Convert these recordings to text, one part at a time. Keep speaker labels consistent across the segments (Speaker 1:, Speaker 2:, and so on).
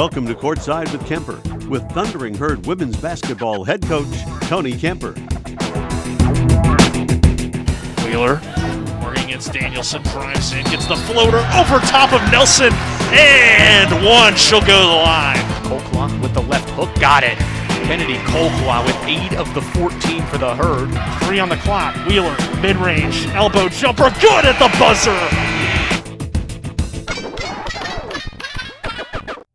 Speaker 1: Welcome to Courtside with Kemper with Thundering Herd women's basketball head coach Tony Kemper.
Speaker 2: Wheeler working against Danielson, drives in, gets the floater over top of Nelson, and one. She'll go to the line.
Speaker 3: Colclough with the left hook, got it. Kennedy Colclough with 8 of the 14 for the herd.
Speaker 2: Three on the clock. Wheeler, mid range, elbow jumper, good at the buzzer.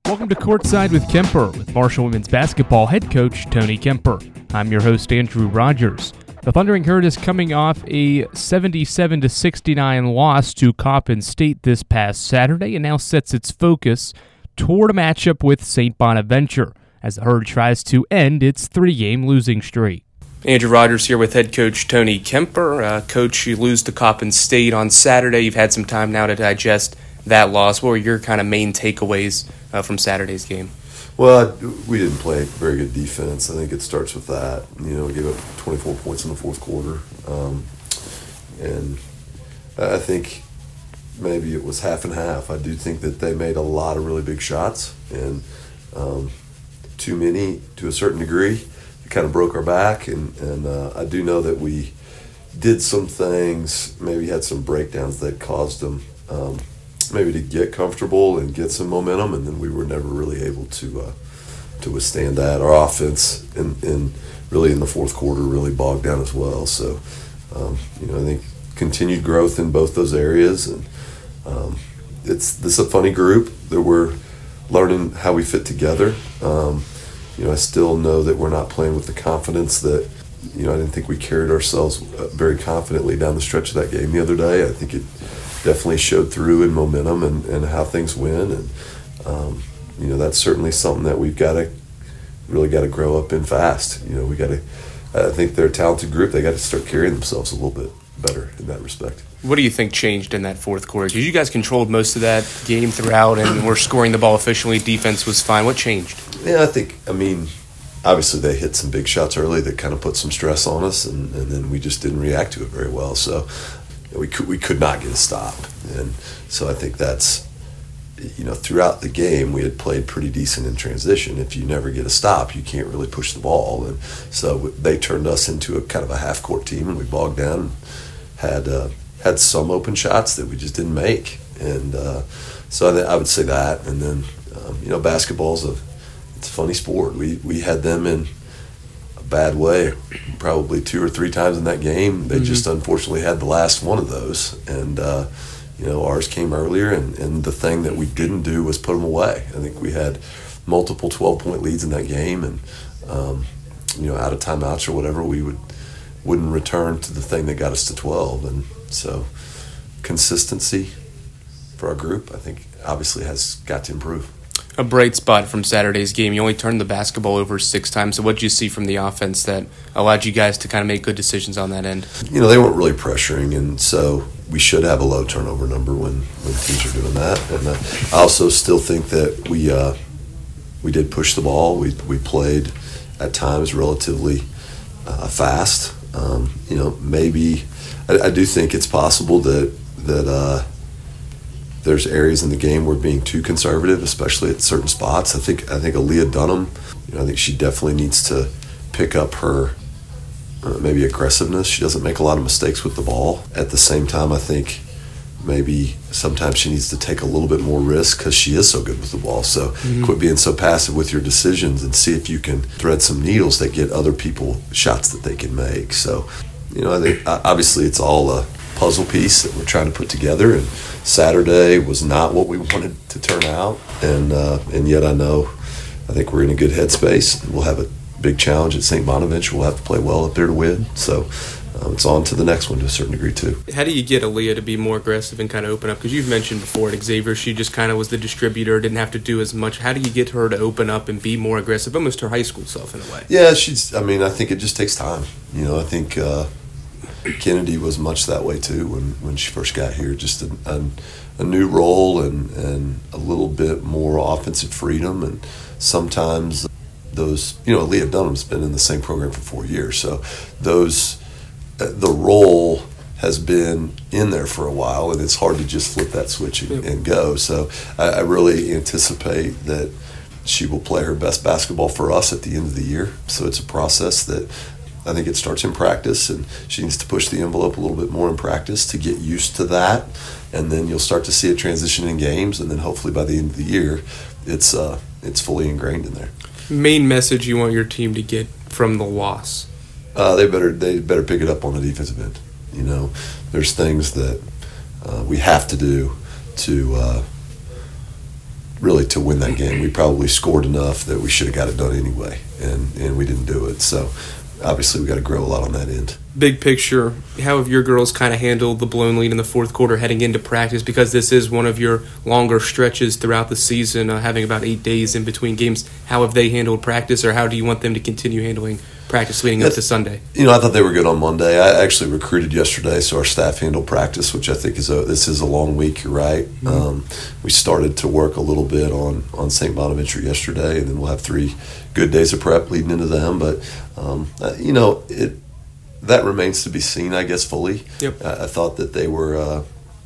Speaker 4: Welcome to Courtside with Kemper with Marshall women's basketball head coach Tony Kemper. I'm your host Andrew Rogers. The Thundering Herd is coming off a 77 to 69 loss to Coppin State this past Saturday and now sets its focus toward a matchup with St. Bonaventure as the Herd tries to end its three-game losing streak.
Speaker 5: Andrew Rogers here with head coach Tony Kemper. Uh, coach, you lose to Coppin State on Saturday. You've had some time now to digest that loss. What were your kind of main takeaways uh, from Saturday's game?
Speaker 6: Well, we didn't play very good defense. I think it starts with that. You know, we gave up 24 points in the fourth quarter. Um, and I think maybe it was half and half. I do think that they made a lot of really big shots and um, too many to a certain degree. It kind of broke our back. And, and uh, I do know that we did some things, maybe had some breakdowns that caused them. Um, maybe to get comfortable and get some momentum, and then we were never really able to uh, to withstand that. Our offense in, in really in the fourth quarter really bogged down as well. So um, you know I think continued growth in both those areas, and um, it's this is a funny group that we're learning how we fit together. Um, you know I still know that we're not playing with the confidence that. You know, I didn't think we carried ourselves uh, very confidently down the stretch of that game the other day. I think it definitely showed through in momentum and, and how things went. And, um, you know, that's certainly something that we've got to really got to grow up in fast. You know, we got to, I think they're a talented group. They got to start carrying themselves a little bit better in that respect.
Speaker 5: What do you think changed in that fourth quarter? Because you guys controlled most of that game throughout and were scoring the ball efficiently. Defense was fine. What changed?
Speaker 6: Yeah, I think, I mean, obviously they hit some big shots early that kind of put some stress on us, and, and then we just didn't react to it very well. So we could we could not get a stop, and so I think that's you know throughout the game we had played pretty decent in transition. If you never get a stop, you can't really push the ball, and so they turned us into a kind of a half court team, and we bogged down, and had uh, had some open shots that we just didn't make, and uh, so I, th- I would say that, and then um, you know basketball's a it's a funny sport. We we had them in bad way probably two or three times in that game. They mm-hmm. just unfortunately had the last one of those. And, uh, you know, ours came earlier, and, and the thing that we didn't do was put them away. I think we had multiple 12 point leads in that game, and, um, you know, out of timeouts or whatever, we would, wouldn't return to the thing that got us to 12. And so, consistency for our group, I think, obviously has got to improve
Speaker 5: a bright spot from Saturday's game. You only turned the basketball over six times. So, what did you see from the offense that allowed you guys to kind of make good decisions on that end?
Speaker 6: You know, they weren't really pressuring, and so we should have a low turnover number when, when teams are doing that. And uh, I also still think that we uh, we did push the ball. We we played at times relatively uh, fast. Um, you know, maybe I, I, do think it's possible that that uh, there's areas in the game where being too conservative, especially at certain spots. I think I think Aaliyah Dunham, you know, I think she definitely needs to pick up her uh, maybe aggressiveness. She doesn't make a lot of mistakes with the ball. At the same time, I think maybe sometimes she needs to take a little bit more risk because she is so good with the ball. So mm-hmm. quit being so passive with your decisions and see if you can thread some needles that get other people shots that they can make. So, you know, I think obviously it's all a puzzle piece that we're trying to put together. And Saturday was not what we wanted to turn out, and uh, and yet I know, I think we're in a good headspace. We'll have a big challenge at St. Bonaventure. We'll have to play well up there to win. So. Um, it's on to the next one to a certain degree too.
Speaker 5: How do you get Aaliyah to be more aggressive and kind of open up? Because you've mentioned before at Xavier, she just kind of was the distributor, didn't have to do as much. How do you get her to open up and be more aggressive, almost her high school self in a way?
Speaker 6: Yeah, she's. I mean, I think it just takes time. You know, I think uh, Kennedy was much that way too when, when she first got here. Just a, a, a, new role and, and a little bit more offensive freedom. And sometimes those, you know, Aaliyah Dunham's been in the same program for four years. So those, uh, the role has been in there for a while and it's hard to just flip that switch and, and go. So I, I really anticipate that she will play her best basketball for us at the end of the year. So it's a process that I think it starts in practice, and she needs to push the envelope a little bit more in practice to get used to that, and then you'll start to see it transition in games, and then hopefully by the end of the year, it's uh, it's fully ingrained in there.
Speaker 5: Main message you want your team to get from the loss?
Speaker 6: Uh, they better they better pick it up on the defensive end. You know, there's things that uh, we have to do to uh, really to win that game. We probably scored enough that we should have got it done anyway, and and we didn't do it. So obviously we got to grow a lot on that end.
Speaker 5: Big picture, how have your girls kind of handled the blown lead in the fourth quarter heading into practice? Because this is one of your longer stretches throughout the season, uh, having about eight days in between games. How have they handled practice, or how do you want them to continue handling practice leading up to Sunday?
Speaker 6: You know, I thought they were good on Monday. I actually recruited yesterday, so our staff handled practice, which I think is a this is a long week. You're right. Mm-hmm. Um, we started to work a little bit on on St. Bonaventure yesterday, and then we'll have three good days of prep leading into them. But um, uh, you know, it that remains to be seen, I guess, fully.
Speaker 5: Yep.
Speaker 6: I, I thought that they were uh,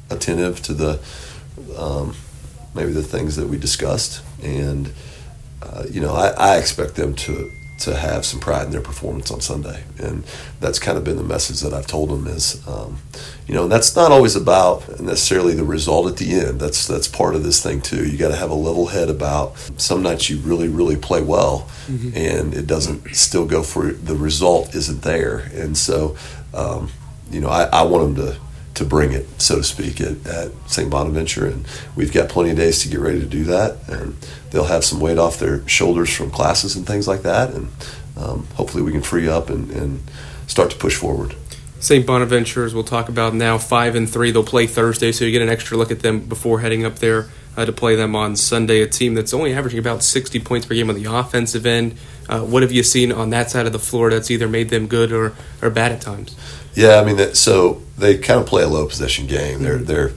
Speaker 6: attentive to the um, maybe the things that we discussed, and uh, you know, I, I expect them to to have some pride in their performance on Sunday, and that's kind of been the message that I've told them is, um, you know, that's not always about necessarily the result at the end. That's that's part of this thing too. You got to have a level head about some nights you really really play well, mm-hmm. and it doesn't still go for the result isn't there, and so um, you know I, I want them to to bring it, so to speak, at, at St. Bonaventure. And we've got plenty of days to get ready to do that. And they'll have some weight off their shoulders from classes and things like that. And um, hopefully we can free up and, and start to push forward.
Speaker 5: St. Bonaventure, as we'll talk about now, five and three. They'll play Thursday, so you get an extra look at them before heading up there uh, to play them on Sunday. A team that's only averaging about 60 points per game on the offensive end. Uh, what have you seen on that side of the floor that's either made them good or, or bad at times?
Speaker 6: Yeah, I mean, that, so they kind of play a low possession game. Their their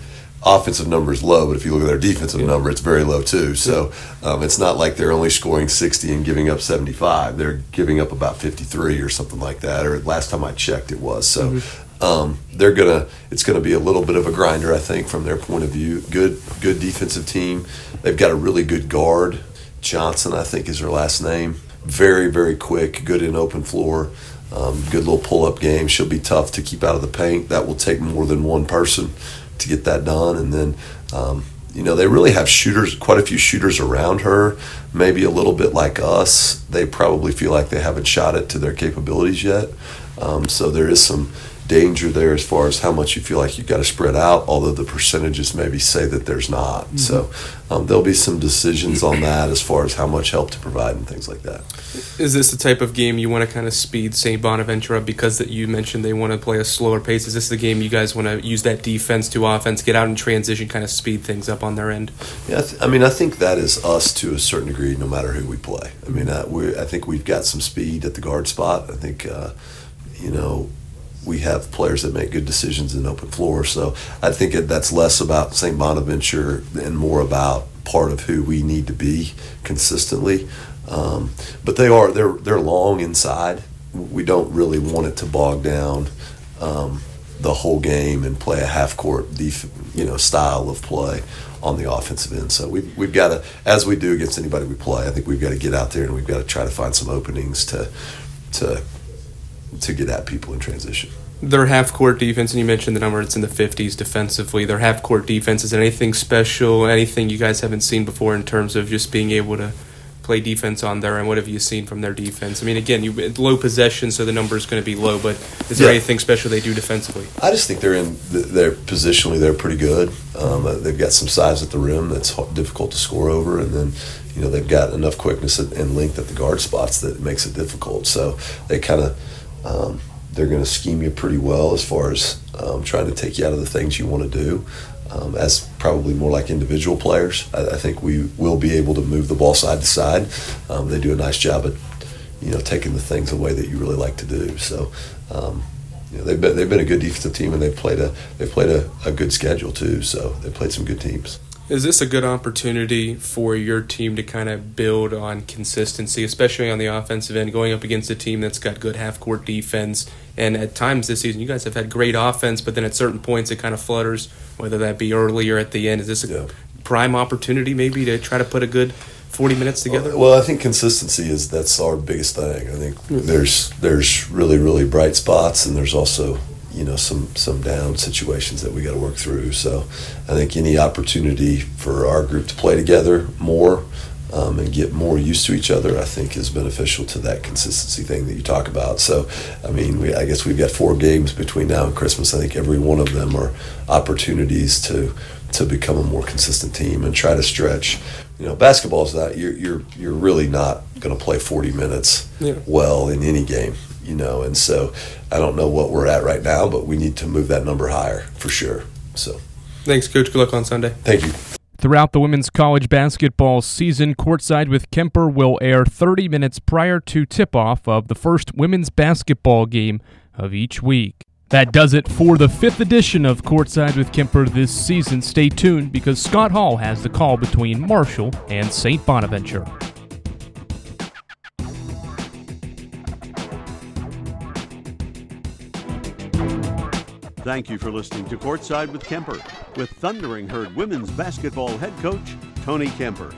Speaker 6: offensive number is low, but if you look at their defensive yeah. number, it's very low too. So um, it's not like they're only scoring 60 and giving up 75. They're giving up about 53 or something like that. Or last time I checked, it was. So. Mm-hmm. Um, they're gonna. It's gonna be a little bit of a grinder, I think, from their point of view. Good, good defensive team. They've got a really good guard. Johnson, I think, is her last name. Very, very quick. Good in open floor. Um, good little pull up game. She'll be tough to keep out of the paint. That will take more than one person to get that done. And then, um, you know, they really have shooters, quite a few shooters around her, maybe a little bit like us. They probably feel like they haven't shot it to their capabilities yet. Um, so there is some danger there as far as how much you feel like you've got to spread out, although the percentages maybe say that there's not. Mm-hmm. So um, there'll be some decisions on that as far as how much help to provide and things like that.
Speaker 5: Is this the type of game you want to kind of speed St. Bonaventure up because that you mentioned they want to play a slower pace? Is this the game you guys want to use that defense to offense, get out in transition, kind of speed things up on their end?
Speaker 6: Yeah, I, th- I mean, I think that is us to a certain degree, no matter who we play. I mean, uh, we I think we've got some speed at the guard spot. I think, uh, you know, we have players that make good decisions in open floor. So I think that's less about St. Bonaventure and more about part of who we need to be consistently. Um, but they are they're they're long inside. We don't really want it to bog down um, the whole game and play a half court def, you know style of play on the offensive end. So we've we've got to as we do against anybody we play. I think we've got to get out there and we've got to try to find some openings to to to get at people in transition.
Speaker 5: Their half court defense, and you mentioned the number, it's in the 50s defensively. Their half court defense, is anything special, anything you guys haven't seen before in terms of just being able to play defense on there, and what have you seen from their defense? I mean, again, you low possession, so the number is going to be low, but is there yeah. anything special they do defensively?
Speaker 6: I just think they're in they're positionally they're pretty good. Um, they've got some size at the rim that's difficult to score over, and then you know they've got enough quickness and length at the guard spots that makes it difficult. So they kind of um, they're going to scheme you pretty well as far as um, trying to take you out of the things you want to do. Um, as probably more like individual players, I, I, think we will be able to move the ball side to side. Um, they do a nice job at you know taking the things away that you really like to do. So. Um, you know, they've been they've been a good defensive team and they've played a they've played a, a good schedule too. So they've played some good teams.
Speaker 5: Is this a good opportunity for your team to kind of build on consistency, especially on the offensive end, going up against a team that's got good half court defense? And at times this season, you guys have had great offense, but then at certain points it kind of flutters, whether that be early or at the end. Is this a yeah. prime opportunity maybe to try to put a good 40 minutes uh, together?
Speaker 6: Well, I think consistency is that's our biggest thing. I think hmm. there's there's really really bright spots, and there's also you know some some down situations that we got to work through. So I think any opportunity for our group to play together more. Um, and get more used to each other, I think, is beneficial to that consistency thing that you talk about. So, I mean, we, I guess we've got four games between now and Christmas. I think every one of them are opportunities to to become a more consistent team and try to stretch. You know, basketball is not you're you're you're really not going to play 40 minutes
Speaker 5: Yeah.
Speaker 6: well in any game. You know, and so I don't know what we're at right now, but we need to move that number higher for sure. So,
Speaker 5: Thanks, Coach. Good luck on Sunday.
Speaker 6: thank you.
Speaker 4: Throughout the women's college basketball season, Courtside with Kemper will air 30 minutes prior to tip off of the first women's basketball game of each week. That does it for the fifth edition of Courtside with Kemper this season. Stay tuned because Scott Hall has the call between Marshall and St. Bonaventure.
Speaker 1: Thank you for listening to Courtside with Kemper with Thundering Herd women's basketball head coach Tony Kemper.